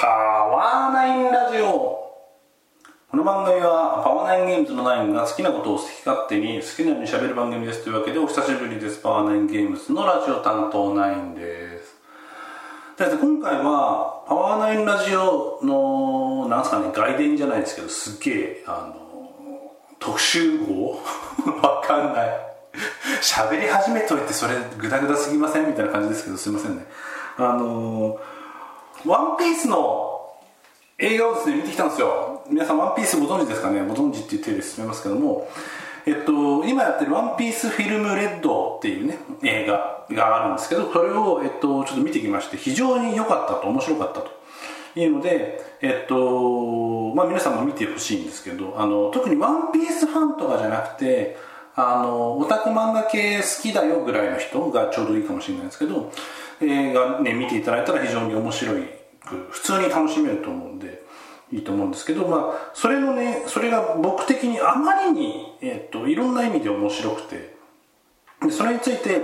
パワーナインラジオ。この番組はパワーナインゲームズのナインが好きなことを好き勝手に好きなように喋る番組です。というわけでお久しぶりです。パワーナインゲームズのラジオ担当ナインです。で今回はパワーナインラジオのなんすかね外伝じゃないですけどすっげえあの特集号？わかんない。喋り始めといてそれグダグダすぎません？みたいな感じですけどすいませんね。あのワンピースの映画をですね見てきたんですよ。皆さんワンピースご存知ですかね？ご存知っていう手で進めますけども。えっと今やってる「ワンピースフィルムレッド」っていうね映画があるんですけどそれを、えっと、ちょっと見てきまして非常に良かったと面白かったと。いうのでえっとまあ皆さんも見てほしいんですけどあの特に「ワンピースファンとかじゃなくてあのオタク漫画系好きだよぐらいの人がちょうどいいかもしれないですけど映画ね見ていただいたら非常に面白い普通に楽しめると思うんでいいと思うんですけど、まあ、それのねそれが僕的にあまりに、えっと、いろんな意味で面白くてでそれについて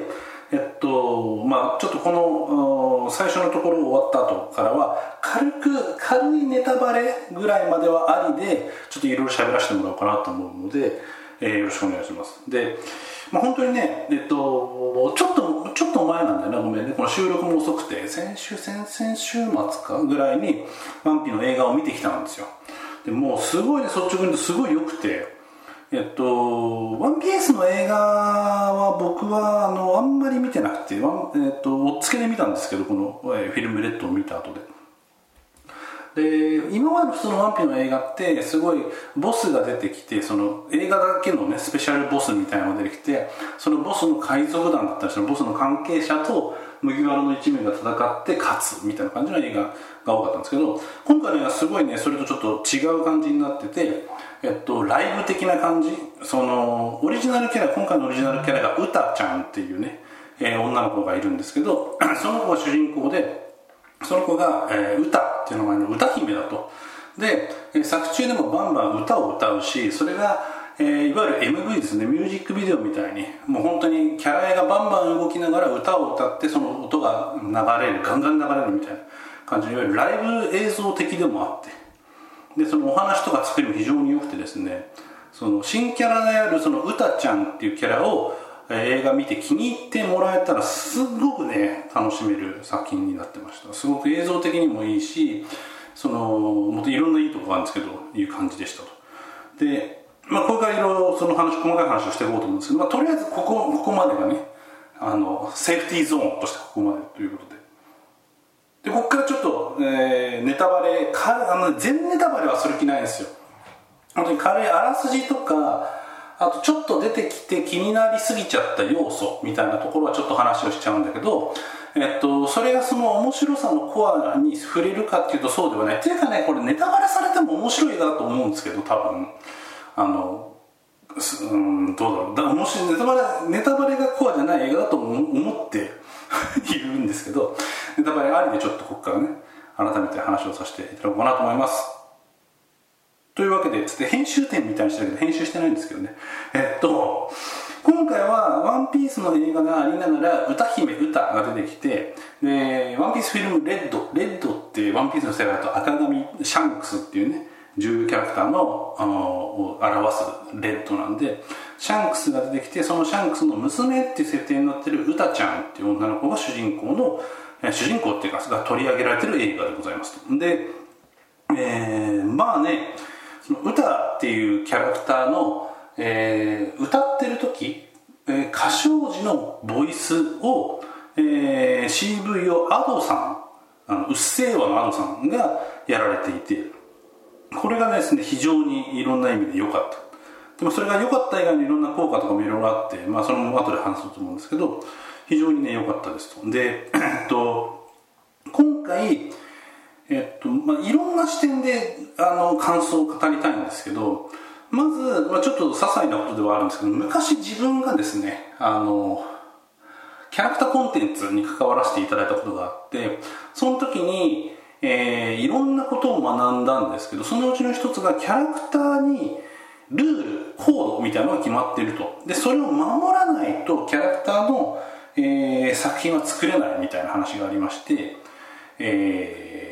えっとまあちょっとこの最初のところ終わった後からは軽く軽いネタバレぐらいまではありでちょっといろいろ喋らせてもらおうかなと思うので、えー、よろしくお願いします。でまあ、本当にね、えっと、ちょっと、ちょっと前なんだよね、ごめんね。この収録も遅くて、先週、先々週末かぐらいに、ワンピの映画を見てきたんですよ。でもう、すごいね、率直にすごい良くて、えっと、ワンピースの映画は僕は、あの、あんまり見てなくて、ワンえっと、おっつけで見たんですけど、この、えフィルムレッドを見た後で。で今まで普通のワンピの映画ってすごいボスが出てきてその映画だけのねスペシャルボスみたいなのが出てきてそのボスの海賊団だったりそのボスの関係者と麦わらの一名が戦って勝つみたいな感じの映画が多かったんですけど今回の映画すごいねそれとちょっと違う感じになっててえっとライブ的な感じそのオリジナルキャラ今回のオリジナルキャラがウタちゃんっていうね、えー、女の子がいるんですけど その子が主人公でその子が、えー、歌っていう名前の歌姫だと。で、え、作中でもバンバン歌を歌うしそれが、えー、いわゆる MV ですね。ミュージックビデオみたいにもう本当にキャラ絵がバンバン動きながら歌を歌ってその音が流れるガンガン流れるみたいな感じのいわゆるライブ映像的でもあって。でそのお話とか作りも非常に良くてですね。その新キャラであるその歌ちゃんっていうキャラを映画見て気に入ってもらえたらすごくね楽しめる作品になってました。すごく映像的にもいいしそのもっといろんないいとこがあるんですけどいう感じでしたと。でまあこれからいろいろその話細かい話をしていこうと思うんですけど、まあ、とりあえずここここまでがねあのセーフティーゾーンとしてここまでということで。でここからちょっと、えー、ネタバレかあの全ネタバレはする気ないんですよ。本当に軽いあらすじとかあとちょっと出てきて気になりすぎちゃった要素みたいなところはちょっと話をしちゃうんだけど、えっと、それがその面白さのコアに触れるかっていうとそうではない。っていうかねこれネタバレされても面白い映画だと思うんですけど多分。あのうんどうだろう。だからもしネタバレネタバレがコアじゃない映画だと思って いるんですけどネタバレありでちょっとここからね改めて話をさせていただこうかなと思います。というわけで、つって編集点みたいにしてるけど、編集してないんですけどね。えっと、今回はワンピースの映画がありながら、歌姫ウタが出てきて、で、ワンピースフィルムレッド、レッドってワンピースの世界だと赤髪シャンクスっていうね、重要キャラクターの、あの、を表すレッドなんで、シャンクスが出てきて、そのシャンクスの娘っていう設定になってるウタちゃんっていう女の子が主人公の、主人公っていうか、が取り上げられてる映画でございますと。で、えー、まあね、その歌っていうキャラクターの、えー、歌ってる時、えー、歌唱時のボイスを、えー、CV を Ado さんあのうっせぇわの Ado さんがやられていてこれがですね非常にいろんな意味で良かった。でもそれが良かった以外にいろんな効果とかもいろいろあって、まあ、その後で話そうと思うんですけど非常にね良かったですと。で、えっと、今回えっとまあ、いろんな視点であの感想を語りたいんですけどまず、まあ、ちょっと些細なことではあるんですけど昔自分がですねあのキャラクターコンテンツに関わらせていただいたことがあってその時に、えー、いろんなことを学んだんですけどそのうちの一つがキャラクターにルールコードみたいなのが決まってると。でそれを守らないとキャラクターの、えー、作品は作れないみたいな話がありまして、えー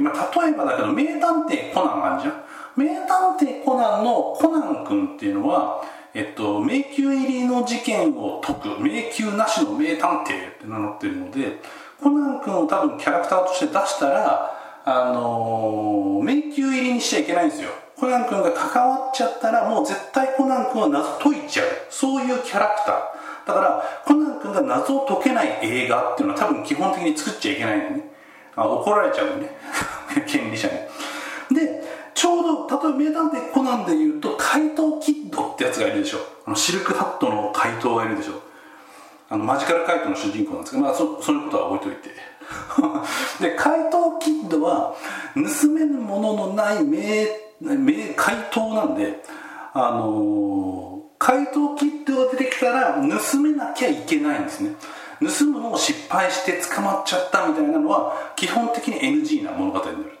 まあ、例えばだけど名探偵コナンあるじゃん。名探偵コナンのコナン君っていうのはえっと、迷宮入りの事件を解く迷宮なしの名探偵って名乗ってるのでコナン君を多分キャラクターとして出したらあのー、迷宮入りにしちゃいけないんですよ。コナン君が関わっちゃったらもう絶対コナン君は謎解いちゃう。そういうキャラクター。だからコナン君が謎を解けない映画っていうのは多分基本的に作っちゃいけないんだよね。あ怒られちゃうね。権利者に。でちょうど例えば名探偵コナンでいうと怪盗キッドってやつがいるでしょ。あのシルクハットの怪盗がいるでしょ。あのマジカル怪盗の主人公なんですけど、まあ、そそういうことは置いといて。で怪盗キッドは盗めぬもののない名名怪盗なんであのー、怪盗キッドが出てきたら盗めなきゃいけないんですね。盗むのを失敗して捕まっちゃったみたいなのは基本的に NG な物語になる。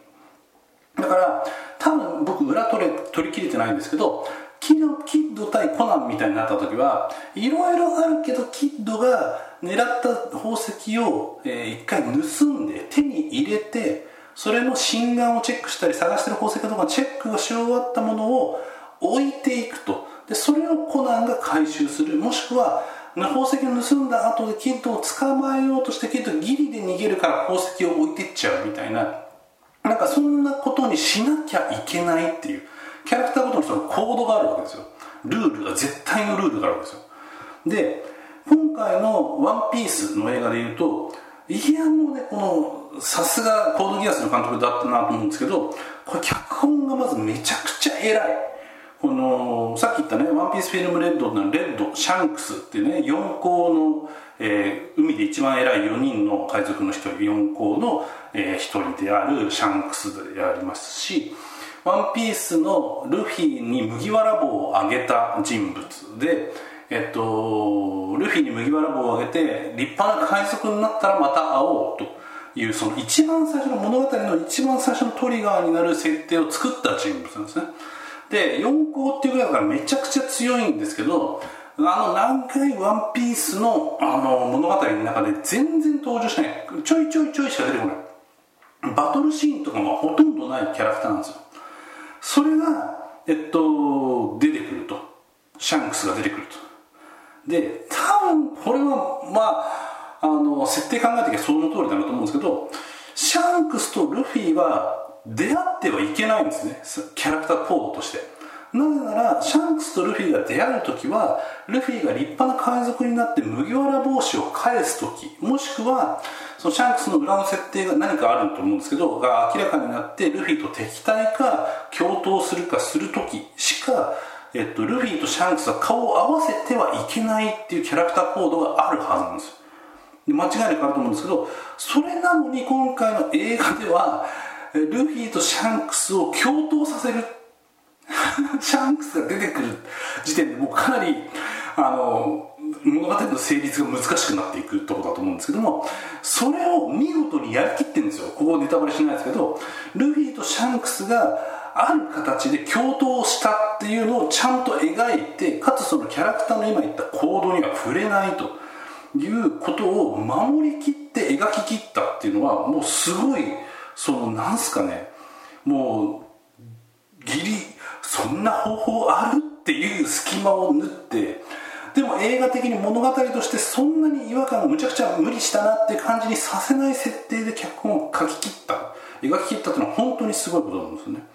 だから多分僕裏取れ取り切れてないんですけどキッド対コナンみたいになった時はいろいろあるけどキッドが狙った宝石を、えー、一回盗んで手に入れてそれの心眼をチェックしたり探してる宝石とかチェックがし終わったものを置いていくと。でそれをコナンが回収する。もしくは宝石を盗んだ後でキッドを捕まえようとしてキッドギリで逃げるから宝石を置いてっちゃうみたいななんかそんなことにしなきゃいけないっていう。キャラクターごとのそのコードがあるわけですよ。ルールが絶対のルールがあるわけですよ。で今回の「ワンピースの映画で言うといやもうねこのさすがコードギアスの監督だったなと思うんですけどこれ脚本がまずめちゃくちゃ偉い。このさっき言ったね「ワンピースフィルムレッド」のレッドシャンクスってね四皇の、えー、海で一番偉い4人の海賊の一人四皇の、えー、一人であるシャンクスでありますし「ワンピースのルフィに麦わら帽をあげた人物でえっと、ルフィに麦わら帽をあげて立派な海賊になったらまた会おうというその一番最初の物語の一番最初のトリガーになる設定を作った人物なんですね。で4校っていうぐらいからめちゃくちゃ強いんですけどあの何回ワンピースのあの物語の中で全然登場しない。ちょいちょいちょいしか出てこない。バトルシーンとかもほとんどないキャラクターなんですよ。それがえっと出てくると。シャンクスが出てくると。で多分これはまああの設定考えてきゃその通りだなと思うんですけどシャンクスとルフィは出会ってはいけないんですね。キャラクターコードとして。なぜならシャンクスとルフィが出会う時はルフィが立派な海賊になって麦わら帽子を返す時もしくはそのシャンクスの裏の設定が何かあると思うんですけどが明らかになってルフィと敵対か共闘するかする時しかえっと、ルフィとシャンクスは顔を合わせてはいけないっていうキャラクターコードがあるはずなんですよ。で間違いなくあると思うんですけどそれなのに今回の映画ではルフィとシャンクスを共闘させる。シャンクスが出てくる時点でもうかなりあの物語の成立が難しくなっていくところだと思うんですけどもそれを見事にやりきってるんですよ。ここネタバレしないですけどルフィとシャンクスがある形で共闘したっていうのをちゃんと描いてかつそのキャラクターの今言った行動には触れないと。いうことを守りきって描ききったっていうのはもうすごいそのなんすかね。もうギリそんな方法あるっていう隙間を縫ってでも映画的に物語としてそんなに違和感をむちゃくちゃ無理したなって感じにさせない設定で脚本を書き切った。描き切ったっていうのは本当にすごいことなんですよね。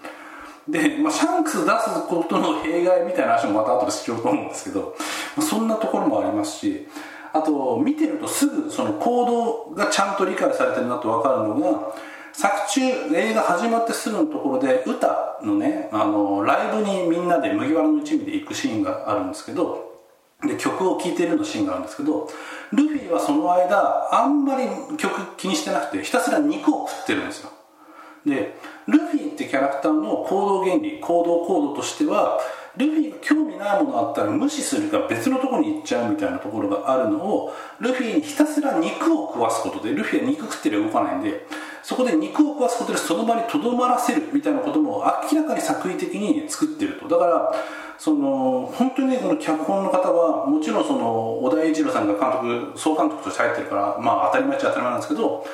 で、まあ、シャンクス出すことの弊害みたいな話もまた後でしようと思うんですけど、まあ、そんなところもありますしあと見てるとすぐその行動がちゃんと理解されてるなと分かるのが作中映画始まってすぐのところで歌のねあのライブにみんなで麦わらの一味で行くシーンがあるんですけどで曲を聴いてるのシーンがあるんですけどルフィはその間あんまり曲気にしてなくてひたすら肉を食ってるんですよ。でルフィってキャラクターの行動原理行動行動としてはルフィが興味ないものあったら無視するか別のところに行っちゃうみたいなところがあるのをルフィにひたすら肉を食わすことでルフィは肉食ってりゃ動かないんでそこで肉を食わすことでその場にとどまらせるみたいなことも明らかに作為的に作ってると。だからその本当にねこの脚本の方はもちろんその小田栄一郎さんが監督総監督として入ってるからまあ当たり前っちゃ当たり前なんですけど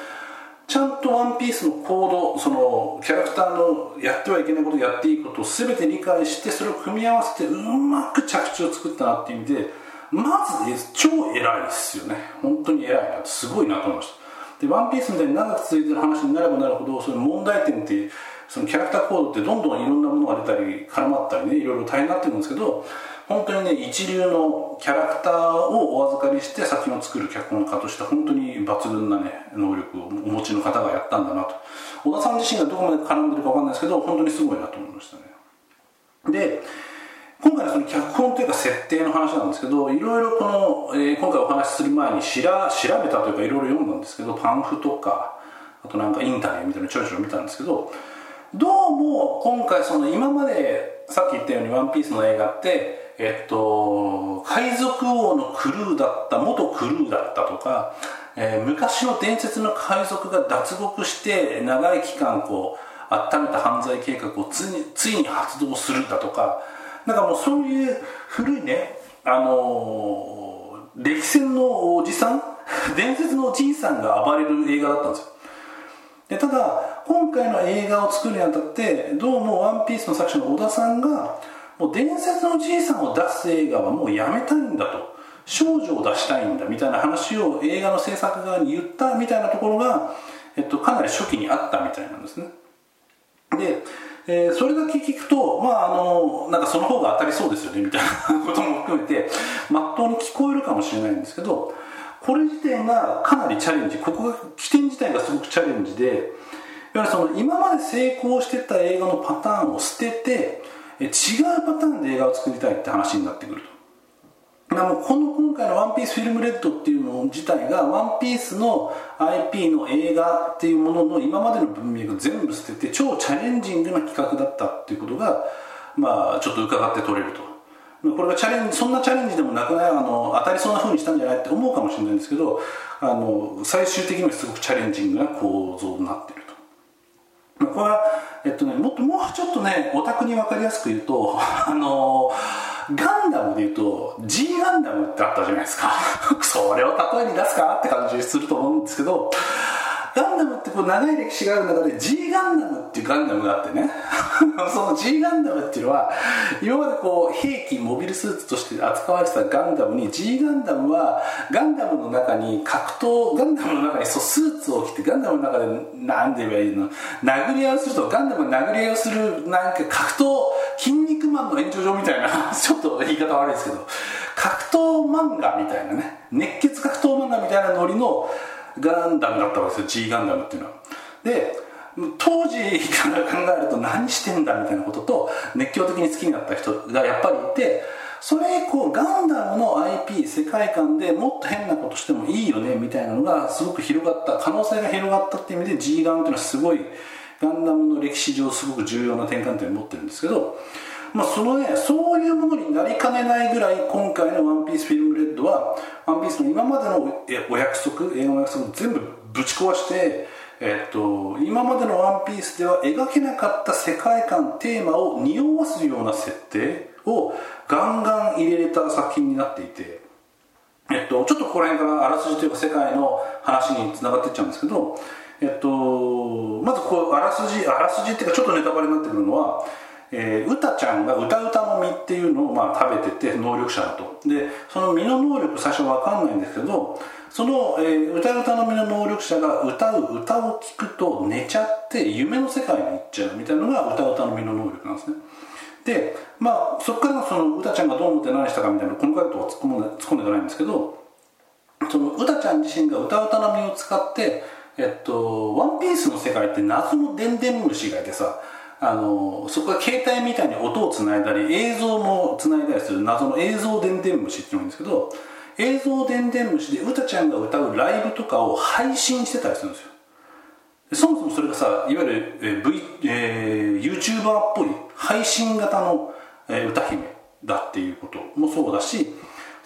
ちゃんとワンピースのコードそのキャラクターのやってはいけないことやっていいことを全て理解してそれを組み合わせてうまく着地を作ったなっていう意味でまず超偉いですよね。本当に偉いなすごいなと思いました。でワンピースみたいに長く続いてる話になればなるほどその問題点ってそのキャラクターコードってどんどんいろんなものが出たり絡まったりねいろいろ大変になってるんですけど本当にね一流のキャラクターをお預かりして作品を作る脚本家として本当に抜群なね能力をお持ちの方がやったんだなと。小田さん自身がどこまで絡んでるか分かんないですけど本当にすごいなと思いましたね。で今回のその脚本というか設定の話なんですけどいろいろこの、えー、今回お話しする前にしら調べたというかいろいろ読んだんですけどパンフとかあとなんかインタビューみたいなのちょいちょい見たんですけどどうも今回その今までさっき言ったように「ワンピースの映画ってえっと海賊王のクルーだった元クルーだったとか、えー、昔の伝説の海賊が脱獄して長い期間こう温めた犯罪計画をついついに発動するだとかなんかもうそういう古いねあのー、歴戦のおじさん 伝説のおじいさんが暴れる映画だったんですよ。でただ今回の映画を作るにあたってどうも「ワンピースの作者の小田さんがもう伝説のおじいさんを出す映画はもうやめたいんだと。少女を出したいんだみたいな話を映画の制作側に言ったみたいなところが、えっと、かなり初期にあったみたいなんですね。でえー、それだけ聞くと、まあ、あのなんかその方が当たりそうですよねみたいなことも含めてまっとうに聞こえるかもしれないんですけどこれ自体がかなりチャレンジここが起点自体がすごくチャレンジでいわゆるその今まで成功してた映画のパターンを捨てて違うパターンで映画を作りたいって話になってくると。でもこの今回の「ワンピースフィルムレッドっていうの自体が「ワンピースの IP の映画っていうものの今までの文脈全部捨てて超チャレンジングな企画だったっていうことがまあちょっと伺って取れると。これがチャレンジそんなチャレンジでもなくないあの当たりそうなふうにしたんじゃないって思うかもしれないんですけどあの最終的にはすごくチャレンジングな構造になってると。これは、えっとね、もっともうちょっとねオタクに分かりやすく言うと あのガンダムで言うと G ガンダムってあったじゃないですか。それを例えに出すかって感じすると思うんですけどガンダムってこう長い歴史がある中で G ガンダムっていうガンダムがあってね。その G ガンダムっていうのは今までこう兵器モビルスーツとして扱われてたガンダムに G ガンダムはガンダムの中に格闘ガンダムの中にそうスーツを着てガンダムの中で何て言えばいいの？殴り合いをするとガンダム殴り合いをするなんか格闘筋肉マンの延長上みたいな ちょっと言い方悪いですけど格闘漫画みたいなね熱血格闘漫画みたいなノリのガンダムだったわけですよ。G ガンダムっていうのは。で当時から考えると何してんだみたいなことと熱狂的に好きになった人がやっぱりいてそれ以降ガンダムの IP 世界観でもっと変なことしてもいいよねみたいなのがすごく広がった可能性が広がったっていう意味で G ガンっていうのはすごいガンダムの歴史上すごく重要な転換点を持ってるんですけどまあ、そのねそういうものになりかねないぐらい今回の「ワンピースフィルムレッドは「ワンピースの今までのお約束映画の約束を全部ぶち壊してえっと、今までの「ワンピースでは描けなかった世界観テーマを匂わすような設定をガンガン入れれた作品になっていて、えっと、ちょっとここら辺からあらすじというか世界の話につながっていっちゃうんですけど、えっと、まずこうあらすじあらすじっていうかちょっとネタバレになってくるのはえー、歌ちゃんが歌歌の実っていうのをまあ食べてて能力者だと。でその実の能力最初分かんないんですけどその、えー、歌歌の実の能力者が歌う歌を聴くと寝ちゃって夢の世界に行っちゃうみたいなのが歌歌の実の能力なんですね。でまあそこからその歌ちゃんがどう思って何したかみたいな細かいとこ突っ込んで突っ込んでいかないんですけどその歌ちゃん自身が歌歌の実を使ってえっと、ワンピースの世界って謎のでんでん虫がいてさあのそこが携帯みたいに音をつないだり映像もつないだりする謎の映像でんでん虫っていうのがいいんですけど映像でんでん虫で歌ちゃんが歌うライブとかを配信してたりするんですよ。そもそもそれがさいわゆる、え v えー、YouTuber っぽい配信型の、え歌姫だっていうこともそうだし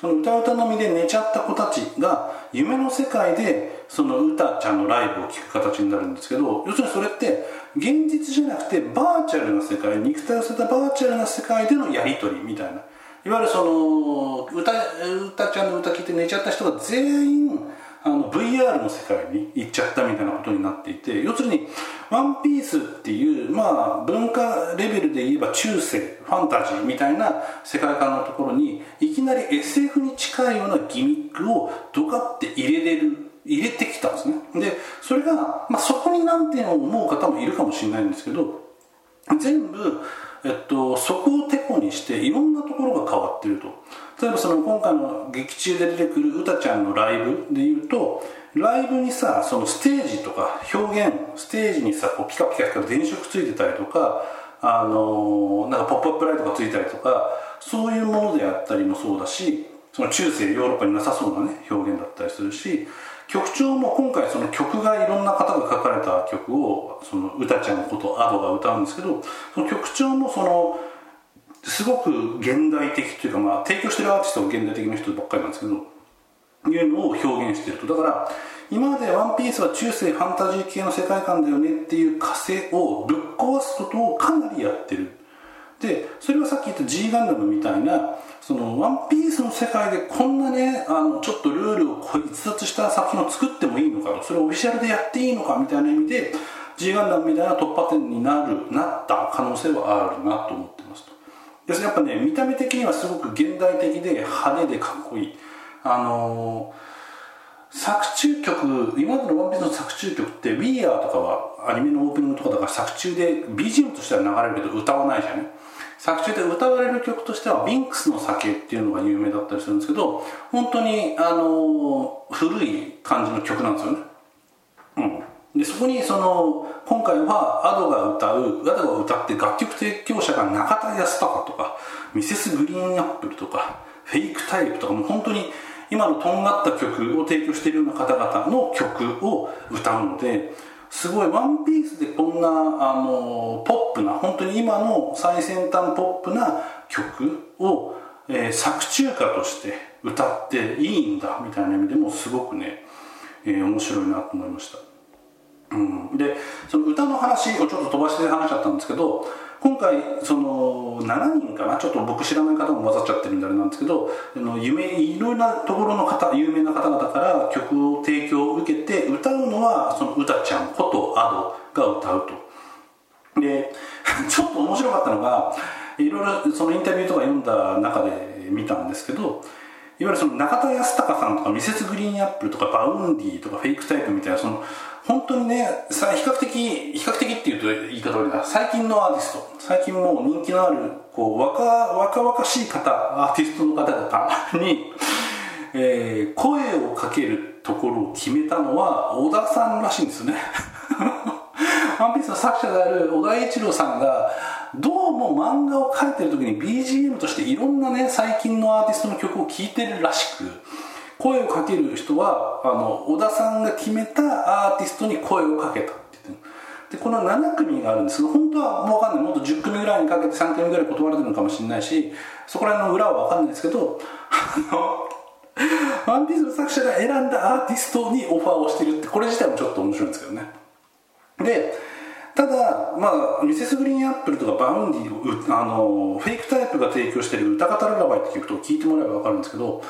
その歌歌のみで寝ちゃった子たちが夢の世界でその歌ちゃんのライブを聴く形になるんですけど要するにそれって現実じゃなくてバーチャルな世界肉体を捨てたバーチャルな世界でのやり取りみたいな。いわゆるその歌歌ちゃんの歌聴いて寝ちゃった人が全員あの VR の世界に行っちゃったみたいなことになっていて要するに「ワンピースっていうまあ文化レベルで言えば中世ファンタジーみたいな世界観のところにいきなり SF に近いようなギミックをドカって入れれる入れてきたんですね。でそれが、まあ、そこに難点を思う方もいるかもしれないんですけど全部、えっと、そこをてこにしていろんなところが変わってると。例えばその今回の劇中で出てくるうたちゃんのライブでいうとライブにさそのステージとか表現ステージにさこうピカピカ光る電飾ついてたりとかあのなんかポップアップライトがついたりとかそういうものであったりもそうだしその中世ヨーロッパになさそうなね表現だったりするし曲調も今回その曲がいろんな方が書かれた曲をその歌ちゃんことアドが歌うんですけどその曲調もそのすごく現代的というか、まあ、提供してるアーティストが現代的な人ばっかりなんですけどいうのを表現してると。だから今まで「ワンピースは中世ファンタジー系の世界観だよねっていう枷をぶっ壊すことをかなりやってる。でそれはさっき言った G ガンダムみたいなそのワンピースの世界でこんなねあのちょっとルールを逸脱した作品を作ってもいいのかそれをオフィシャルでやっていいのかみたいな意味で G ガンダムみたいな突破点になるなった可能性はあるなと思ってますと。でやっぱね見た目的にはすごく現代的で派手でかっこいい。あのー、作中曲今までの「ワンピースの作中曲って「We Are」とかはアニメのオープニングとかだから作中で BGM としては流れるけど歌わないじゃんね作中で歌われる曲としては「ビンクスの酒」っていうのが有名だったりするんですけど本当にあの古い感じの曲なんですよね。うん。でそこにその今回は Ado が歌う Ado が歌って楽曲提供者が中田康隆とかミセスグリーンアップルとかフェイクタイプとかもう本当に今のとんがった曲を提供しているような方々の曲を歌うのですごいワンピースでこんなあのポップな本当に今の最先端ポップな曲を、えー、作中歌として歌っていいんだみたいな意味でもすごくね、えー、面白いなと思いました、うん、でその歌の話をちょっと飛ばして話しちゃったんですけど今回その7人かな？ちょっと僕知らない方も混ざっちゃってるんであれなんですけどあの夢いろいろなところの方有名な方々から曲を提供を受けて歌うのはその歌ちゃんことアドが歌うと。で ちょっと面白かったのがいろいろそのインタビューとか読んだ中で見たんですけどいわゆるその中田ヤスタカさんとか Mrs. GREEN APPLE とか Vaundy とか FAKE TYPE.みたいなその本当にねさ比較的比較的っていうと言い方悪いな最近のアーティスト。最近もう人気のあるこう若若々しい方アーティストの方々に、えー、声をかけるところを決めたのは尾田さんらしいんですよね。ワンピースの作者である小田一郎さんがどうも漫画を描いてる時に BGM としていろんなね最近のアーティストの曲を聴いてるらしく声をかける人はあの小田さんが決めたアーティストに声をかけたって言ってでこの7組があるんです。けど本当はもう分かんない。もっと10組ぐらいにかけて3組ぐらい断られてるのかもしれないしそこら辺の裏は分かんないですけどあのワンピースの作者が選んだアーティストにオファーをしてるってこれ自体もちょっと面白いんですけどね。でただ、まあ、 Mrs. GREEN APPLE とか Vaundy あの FAKE TYPE.が提供してる「ウタカタララバイ」って曲と聞いてもらえば分かるんですけど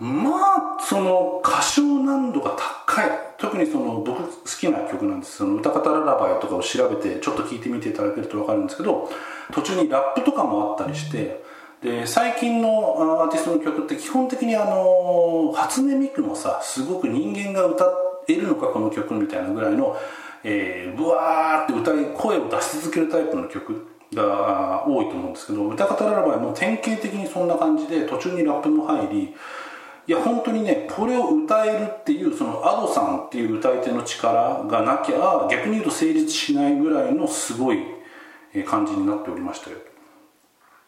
まあその歌唱難度が高い。特にその僕好きな曲なんです。そのウタカタララバイとかを調べてちょっと聞いてみていただけると分かるんですけど途中にラップとかもあったりしてで最近のアーティストの曲って基本的にあの初音ミクのさすごく人間が歌えるのかこの曲みたいなぐらいの、えー、ブワーって歌い声を出し続けるタイプの曲が多いと思うんですけど歌方ララバイも典型的にそんな感じで途中にラップも入りいや本当にねこれを歌えるっていうその Ado さんっていう歌い手の力がなきゃ逆に言うと成立しないぐらいのすごい感じになっておりましたよ。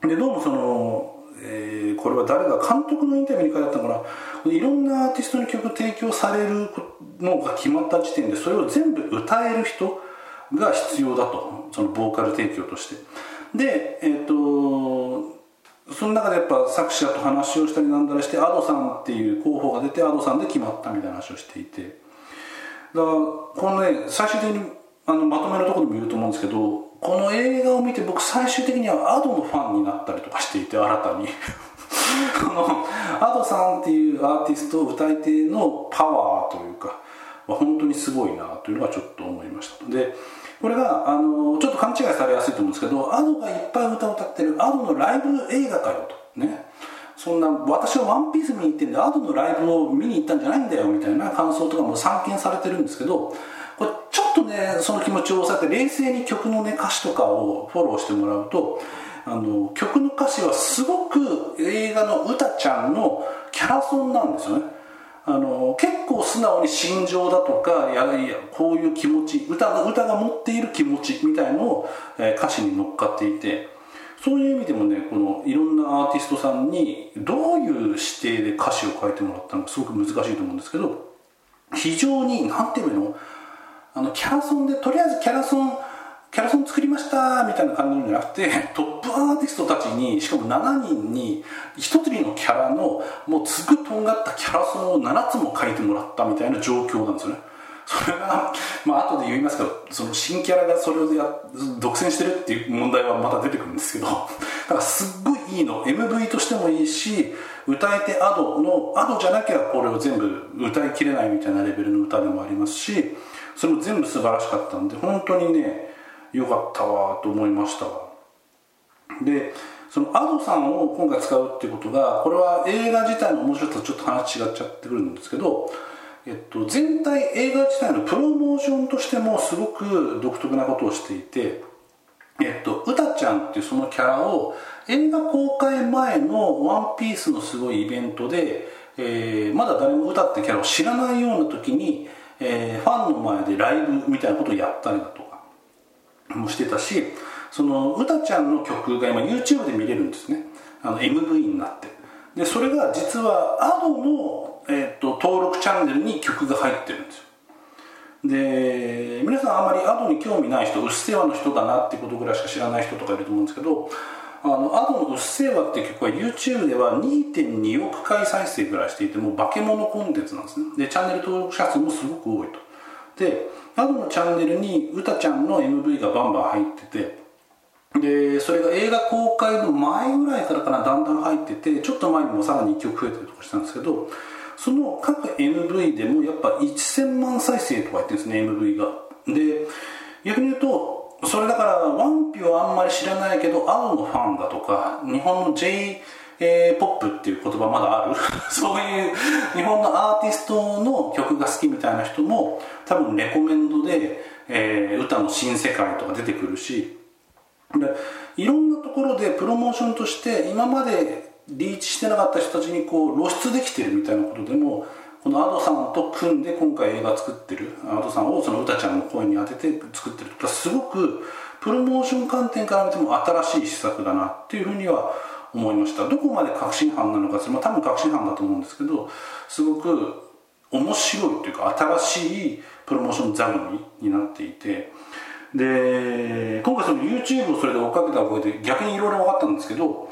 でどうもその、えー、これは誰が監督のインタビューに書いてあったのかな。いろんなアーティストに曲提供されるのが決まった時点でそれを全部歌える人が必要だとそのボーカル提供として。でえっ、ー、とその中でやっぱ作者と話をしたりなんだらして Ado さんっていう候補が出て Ado さんで決まったみたいな話をしていて。だからこのね最終的にあのまとめのところでも言うと思うんですけどこの映画を見て僕最終的には Ado のファンになったりとかしていて新たに。この Ado さんっていうアーティスト歌い手のパワーというか、まあ、本当にすごいなというのはちょっと思いました。でこれがあのちょっと勘違いされやすいと思うんですけど Ado がいっぱい歌を歌ってる Ado のライブ映画かよと。ね。そんな私はワンピース見に行ってんで Ado のライブを見に行ったんじゃないんだよみたいな感想とかも散見されてるんですけどこれちょっとねその気持ちを抑えて冷静に曲のね歌詞とかをフォローしてもらうとあの曲の歌詞はすごく映画の歌ちゃんのキャラソンなんですよね。あの結構素直に心情だとかやいやこういう気持ち歌が歌が持っている気持ちみたいのを、えー、歌詞に乗っかっていてそういう意味でもねこのいろんなアーティストさんにどういう指定で歌詞を書いてもらったのかすごく難しいと思うんですけど非常に何ていうのあのキャラソンでとりあえずキャラソンキャラソン作りましたみたいな感じじゃなくてトップアーティストたちにしかも7人に1つのキャラのもうすぐとんがったキャラソンを7つも書いてもらったみたいな状況なんですよね。それがまあ後で言いますけどその新キャラがそれをや独占してるっていう問題はまた出てくるんですけどだからすっごいいいの。MV としてもいいし歌い手アドのアドじゃなきゃこれを全部歌いきれないみたいなレベルの歌でもありますしそれも全部素晴らしかったんで本当にね良かったわと思いました。でその Ado さんを今回使うっていうことがこれは映画自体の面白さとちょっと話違っちゃってくるんですけど、えっと、全体映画自体のプロモーションとしてもすごく独特なことをしていてえっと、うたちゃんっていうそのキャラを映画公開前の「ワンピースのすごいイベントで、えー、まだ誰も歌ってキャラを知らないような時に、えー、ファンの前でライブみたいなことをやったりだともしてたしそのうたちゃんの曲が今 YouTube で見れるんですね。あの MV になって。でそれが実は Ado の、えーと、登録チャンネルに曲が入ってるんですよ。で皆さんあまり Ado に興味ない人うっせぇわの人だなってことぐらいしか知らない人とかいると思うんですけどあの Ado の「うっせぇわ」って曲は YouTube では2.2億回再生ぐらいしていてもう化け物コンテンツなんですね。でチャンネル登録者数もすごく多いと。でアドのチャンネルにうたちゃんの MV がバンバン入っててでそれが映画公開の前ぐらいからかなだんだん入っててちょっと前にもさらに1曲増えたりとかしたんですけどその各 MV でもやっぱ1000万再生とかやってるんですね MV が。で逆に言うとそれだからワンピをあんまり知らないけど青のファンだとか日本の J えー、ポップっていう言葉まだある？そういう日本のアーティストの曲が好きみたいな人も多分レコメンドで、えー、歌の新世界とか出てくるしでいろんなところでプロモーションとして今までリーチしてなかった人たちにこう露出できてるみたいなことでもこの Ado さんと組んで今回映画作ってる Ado さんをその歌ちゃんの声に当てて作ってるとかすごくプロモーション観点から見ても新しい施策だなっていうふうには思いました。どこまで確信犯なのかまあ、多分確信犯だと思うんですけどすごく面白いというか新しいプロモーション座組になっていてで今回その YouTube をそれで追っかけたおかげで逆にいろいろ分かったんですけど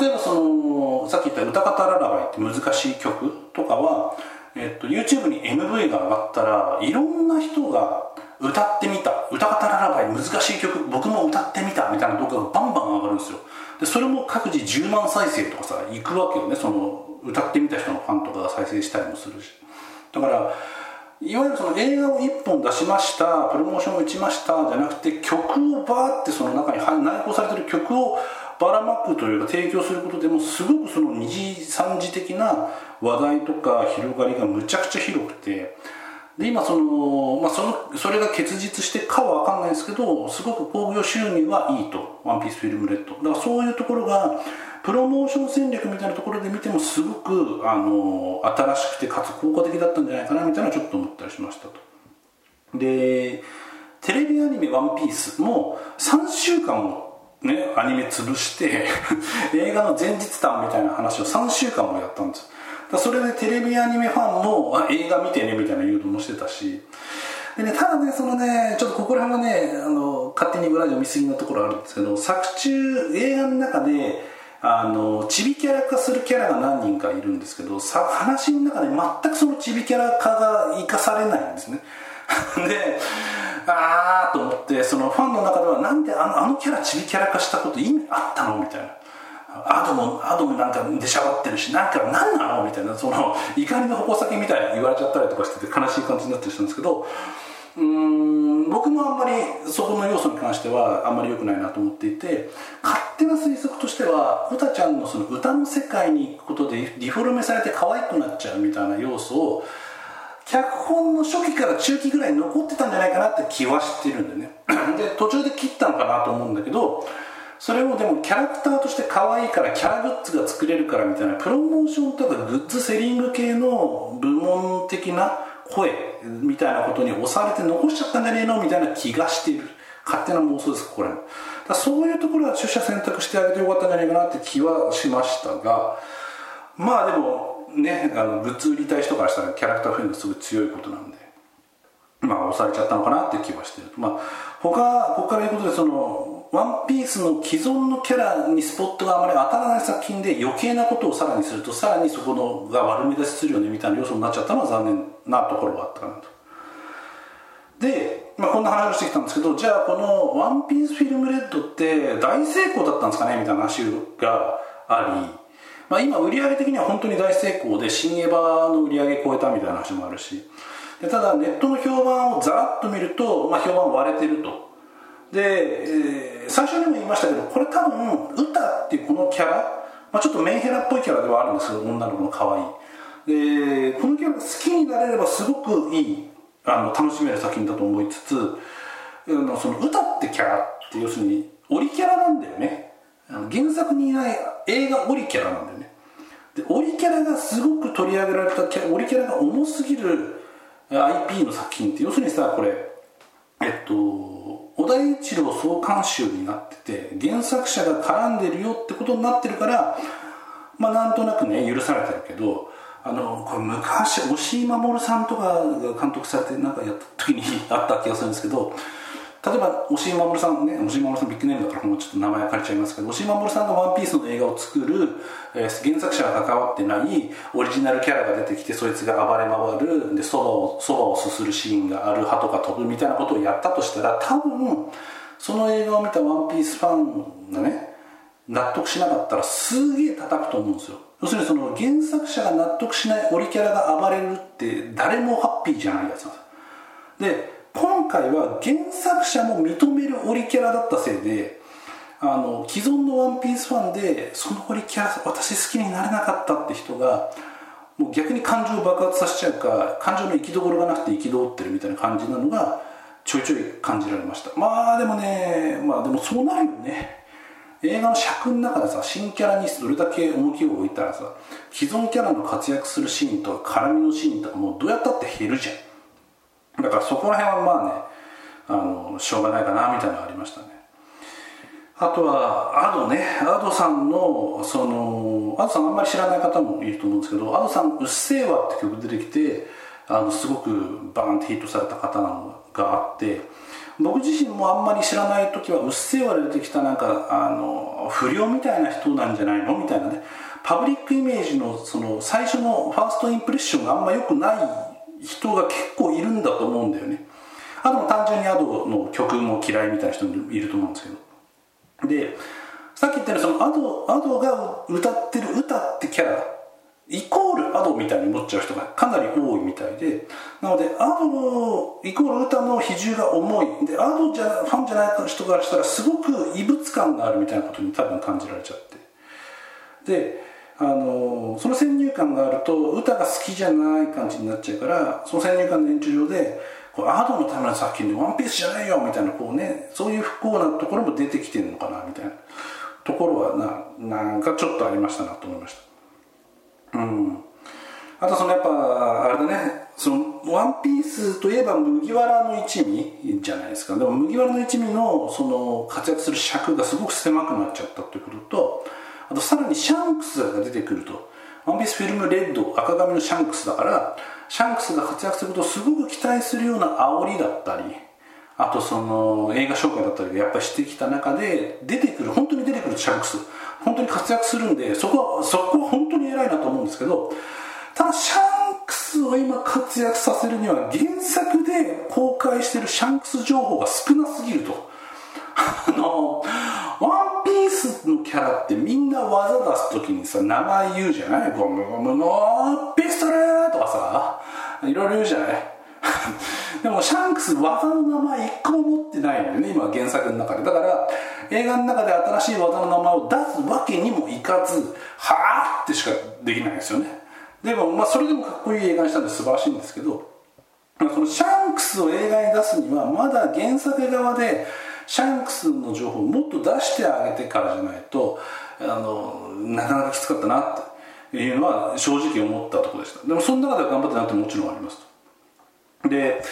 例えばそのさっき言った「歌方ララバイ」って難しい曲とかは、えっと、YouTube に MV が上がったらいろんな人が歌ってみた。歌方ララバイ難しい曲僕も歌ってみたみたいな動画がバンバン上がるんですよ。でそれも各自10万再生とかさ行くわけよね。その歌ってみた人のファンとかが再生したりもするし。だからいわゆるその映画を1本出しましたプロモーションを打ちましたじゃなくて曲をバーってその中に内包されてる曲をばらまくというか提供することでもすごくその二次三次的な話題とか広がりがむちゃくちゃ広くてで今その、まあ、そのそれが結実してかは分かんないですけどすごく興行収入はいいと「ワンピースフィルムレッド。だからそういうところがプロモーション戦略みたいなところで見てもすごくあの新しくてかつ効果的だったんじゃないかなみたいなちょっと思ったりしましたと。でテレビアニメ「ワンピースも3週間もねアニメ潰して 映画の前日談みたいな話を3週間もやったんですよ。それでテレビアニメファンも映画見てねみたいな誘導もしてたしでね、ただね、そのね、ちょっとここら辺はね、あの、勝手に裏で見過ぎなところあるんですけど、作中、映画の中で、あの、チビキャラ化するキャラが何人かいるんですけど、さ話の中で全くそのチビキャラ化が生かされないんですね。で、あーと思って、そのファンの中では、なんであのあのキャラチビキャラ化したこと意味あったのみたいな。アドもアドもなんか出しゃばってるしなんか何なのみたいなその怒りの矛先みたいに言われちゃったりとかしてて悲しい感じになったりしたんですけどうん僕もあんまりそこの要素に関してはあんまり良くないなと思っていて勝手な推測としては歌ちゃんのその歌の世界に行くことでリフォルメされて可愛くなっちゃうみたいな要素を脚本の初期から中期ぐらい残ってたんじゃないかなって気はしてるんでね。で途中で切ったのかなと思うんだけどそれをでもキャラクターとして可愛いからキャラグッズが作れるからみたいなプロモーションとかグッズセリング系の部門的な声みたいなことに押されて残しちゃったんじゃねえのみたいな気がしている。勝手な妄想ですこれ。だそういうところは出社選択してあげてよかったんじゃないかなって気はしましたがまあでもねあのグッズ売りたい人からしたらキャラクターフェンがすごい強いことなんでまあ押されちゃったのかなって気はしてる。まあ他ここから言うことでそのワンピースの既存のキャラにスポットがあまり当たらない作品で余計なことをさらにするとさらにそこのが悪目立ちするよねみたいな要素になっちゃったのは残念なところがあったかなと。で、まあ、こんな話をしてきたんですけどじゃあこの「ワンピースフィルムレッドって大成功だったんですかねみたいな話があり、まあ、今売上的には本当に大成功で新エヴァの売り上げ超えたみたいな話もあるしでただネットの評判をざらっと見ると、まあ、評判割れてると。で、えー、最初にも言いましたけどこれ多分歌っていうこのキャラ、まあ、ちょっとメンヘラっぽいキャラではあるんですけど女の子の可愛い。でこのキャラが好きになれればすごくいいあの楽しめる作品だと思いつつあのその歌ってキャラって要するにオリキャラなんだよね。原作にいない映画オリキャラなんだよね。でオリキャラがすごく取り上げられたキャオリキャラが重すぎる IP の作品って要するにさこれえっと小田一郎総監修になってて原作者が絡んでるよってことになってるからまあなんとなくね許されてるけどあのこれ昔押井守さんとかが監督されてなんかやった時にあった気がするんですけど例えば押井守さんね押井守さんビッグネームだからもうちょっと名前借りちゃいますけど押井守さんが「ワンピースの映画を作る、えー、原作者が関わってないオリジナルキャラが出てきてそいつが暴れ回るでそばをそばをすするシーンがある歯とか飛ぶみたいなことをやったとしたら多分その映画を見た「ワンピースファンがね納得しなかったらすげえ叩くと思うんですよ。要するにその原作者が納得しないオリキャラが暴れるって誰もハッピーじゃないやつなんですで今回は原作者も認めるオリキャラだったせいであの既存の「ワンピースファンでそのオリキャラ私好きになれなかったって人がもう逆に感情を爆発させちゃうか感情の行きどころがなくて憤ってるみたいな感じなのがちょいちょい感じられました。まあでもねまあでもそうなるよね。映画の尺の中でさ新キャラにどれだけ重きを置いたらさ既存キャラの活躍するシーンとか絡みのシーンとかもうどうやったって減るじゃん。だからそこら辺はまあねあのしょうがないかなみたいなのありましたね。あとはアドねアドさんのそのアドさんあんまり知らない方もいると思うんですけどアドさん「うっせぇわ」って曲出てきてあのすごくバーンってヒットされた方なのがあって僕自身もあんまり知らない時はうっせぇわで出てきたなんかあの不良みたいな人なんじゃないのみたいなねパブリックイメージのその最初のファーストインプレッションがあんま良くない人が結構いるんだと思うんだよね。あと単純にアドの曲も嫌いみたいな人もいると思うんですけど。でさっき言ったようにそのアドアドが歌ってる歌ってキャライコールアドみたいに思っちゃう人がかなり多いみたいで。なのでアドのイコール歌の比重が重い。でアドじゃファンじゃない人からしたらすごく異物感があるみたいなことに多分感じられちゃって。であのその先入観があると歌が好きじゃない感じになっちゃうからその先入観の延長上でこうアドのための作品で「ワンピースじゃないよ」みたいなこうねそういう不幸なところも出てきてるのかなみたいなところはななんかちょっとありましたなと思いました。うん。あとそのやっぱあれだねそのワンピースといえば麦わらの一味じゃないですか。でも麦わらの一味のその活躍する尺がすごく狭くなっちゃったということとあとさらにシャンクスが出てくると。ワンピースフィルムレッド赤髪のシャンクスだからシャンクスが活躍することをすごく期待するような煽りだったりあとその映画紹介だったりやっぱりしてきた中で出てくる本当に出てくるシャンクス本当に活躍するんでそこはそこは本当に偉いなと思うんですけどただシャンクスを今活躍させるには原作で公開してるシャンクス情報が少なすぎると。あのワンピースのキャラってみんな技出す時にさ名前言うじゃない？ゴムゴムのピストルとかさいろいろ言うじゃない？でもシャンクス技の名前一個も持ってないのよね今原作の中で。だから映画の中で新しい技の名前を出すわけにもいかずはあってしかできないんですよね。でもまあそれでもかっこいい映画にしたんで素晴らしいんですけどそのシャンクスを映画に出すにはまだ原作側でシャンクスの情報をもっと出してあげてからじゃないとあのなかなかきつかったなっていうのは正直思ったところでした。でもその中では頑張ってなってもちろんありますと。で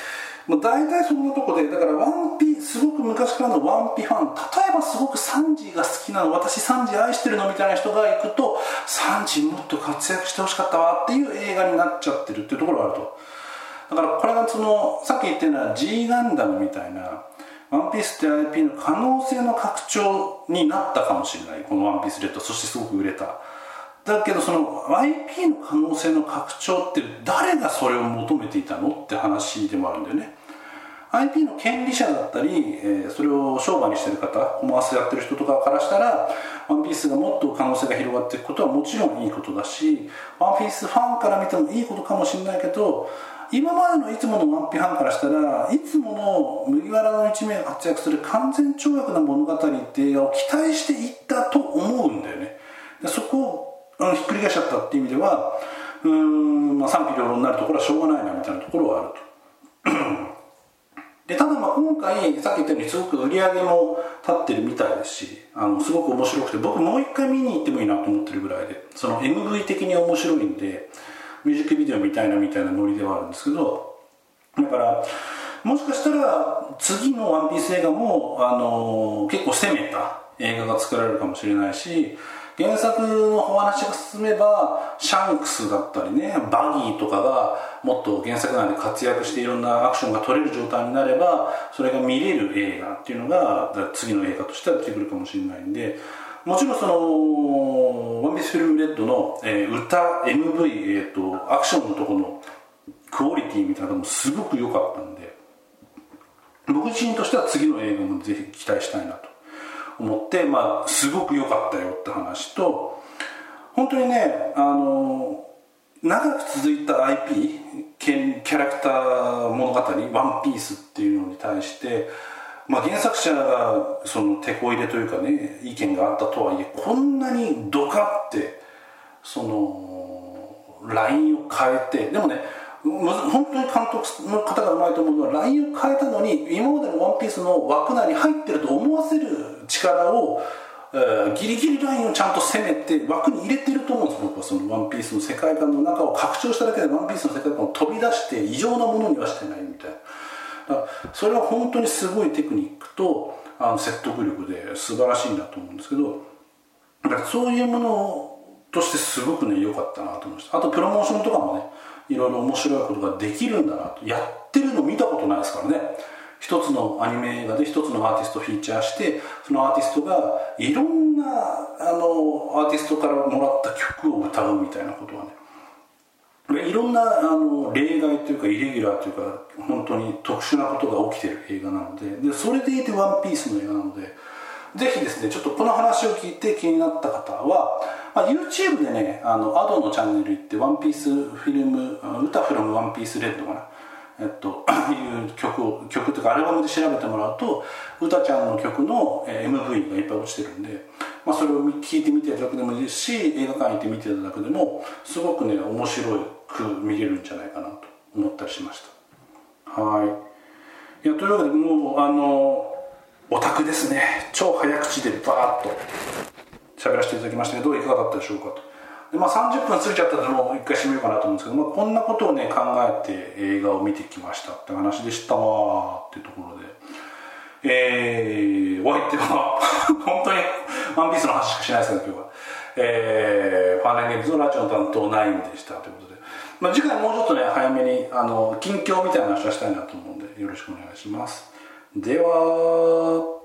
もう大体そんなとこでだからワンピすごく昔からのワンピファン例えばすごくサンジが好きなの私サンジ愛してるのみたいな人が行くとサンジもっと活躍してほしかったわっていう映画になっちゃってるっていうところがあると。だからこれがそのさっき言ったような G ガンダムみたいなワンピースって IP の可能性の拡張になったかもしれない。このワンピースレッド。そしてすごく売れた。だけどその IP の可能性の拡張って誰がそれを求めていたのって話でもあるんだよね。IP の権利者だったり、えー、それを商売にしてる方コマースやってる人とかからしたらワンピースがもっと可能性が広がっていくことはもちろんいいことだしワンピースファンから見てもいいことかもしれないけど今までのいつものワンピファンからしたらいつもの麦わらの一名が活躍する完全跳躍な物語って映画を期待していったと思うんだよねそこをあのひっくり返しちゃったっていう意味ではうん、まあ、賛否両論になるところはしょうがないなみたいなところはあるとでただまあ今回さっき言ったようにすごく売り上げも立ってるみたいですしあのすごく面白くて僕もう一回見に行ってもいいなと思ってるぐらいでその MV 的に面白いんでミュージックビデオみたいなみたいなノリではあるんですけどだからもしかしたら次の「ワンピース映画もあの結構攻めた映画が作られるかもしれないし原作のお話が進めばシャンクスだったりねバギーとかがもっと原作内で活躍していろんなアクションが撮れる状態になればそれが見れる映画っていうのが次の映画としては出てくるかもしれないんでもちろんその「ワンピースフィルムレッドの」えー、歌 MV、えーと、アクションのところのクオリティみたいなのもすごく良かったんで僕自身としては次の映画もぜひ期待したいなと思ってまあすごく良かったよって話と本当にねあの長く続いた IP キャラクター物語「ワンピースっていうのに対してまあ、原作者がその手こ入れというかね意見があったとはいえこんなにドカってそのラインを変えてでもね本当に監督の方がうまいと思うのはラインを変えたのに今までの「ワンピースの枠内に入ってると思わせる力を、えー、ギリギリラインをちゃんと攻めて枠に入れてると思うんです僕はその「ワンピースの世界観の中を拡張しただけで「ワンピースの世界観を飛び出して異常なものにはしてないみたいな。それは本当にすごいテクニックとあの説得力で素晴らしいなと思うんですけどだからそういうものとしてすごくね良かったなと思いました。あとプロモーションとかもねいろいろ面白いことができるんだなと。やってるの見たことないですからね。一つのアニメ映画で一つのアーティストをフィーチャーしてそのアーティストがいろんなあのアーティストからもらった曲を歌うみたいなことはねいろんなあの例外というかイレギュラーというか本当に特殊なことが起きてる映画なのででそれでいて「ワンピースの映画なのでぜひですねちょっとこの話を聞いて気になった方は、まあ、YouTube でねあのアドのチャンネル行って「ワンピースフィルム歌フロムワンピースレッドかな。えっと、いう曲を曲というかアルバムで調べてもらうと歌ちゃんの曲の MV がいっぱい落ちてるんで、まあ、それを聴いてみていただくでもいいですし映画館行って見ていただくでもすごくね面白く見れるんじゃないかなと思ったりしました。はい。いやというわけでもうあのオタクですね。超早口でバーッと喋らせていただきましたけどいかがだったでしょうかと。で、まあ、30分過ぎちゃったらもう一回締めようかなと思うんですけど、まあ、こんなことをね考えて映画を見てきましたって話でしたわっていうところで。えー、お相手は 本当にワンピースの話しかしないですね今日は。えー、ファーネンゲームズのラジオの担当9でしたということで、まあ、次回もうちょっとね早めにあの近況みたいな話はしたいなと思うんでよろしくお願いします。では